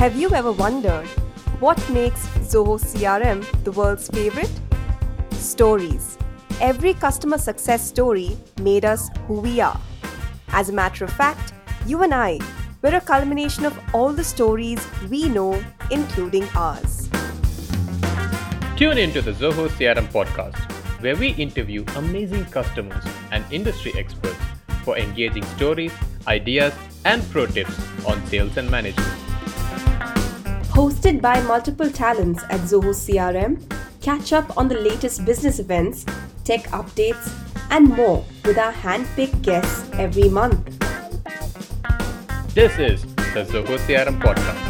Have you ever wondered what makes Zoho CRM the world's favorite? Stories. Every customer success story made us who we are. As a matter of fact, you and I, we're a culmination of all the stories we know, including ours. Tune into the Zoho CRM podcast, where we interview amazing customers and industry experts for engaging stories, ideas, and pro tips on sales and management. Hosted by multiple talents at Zoho CRM, catch up on the latest business events, tech updates, and more with our hand-picked guests every month. This is the Zoho CRM podcast.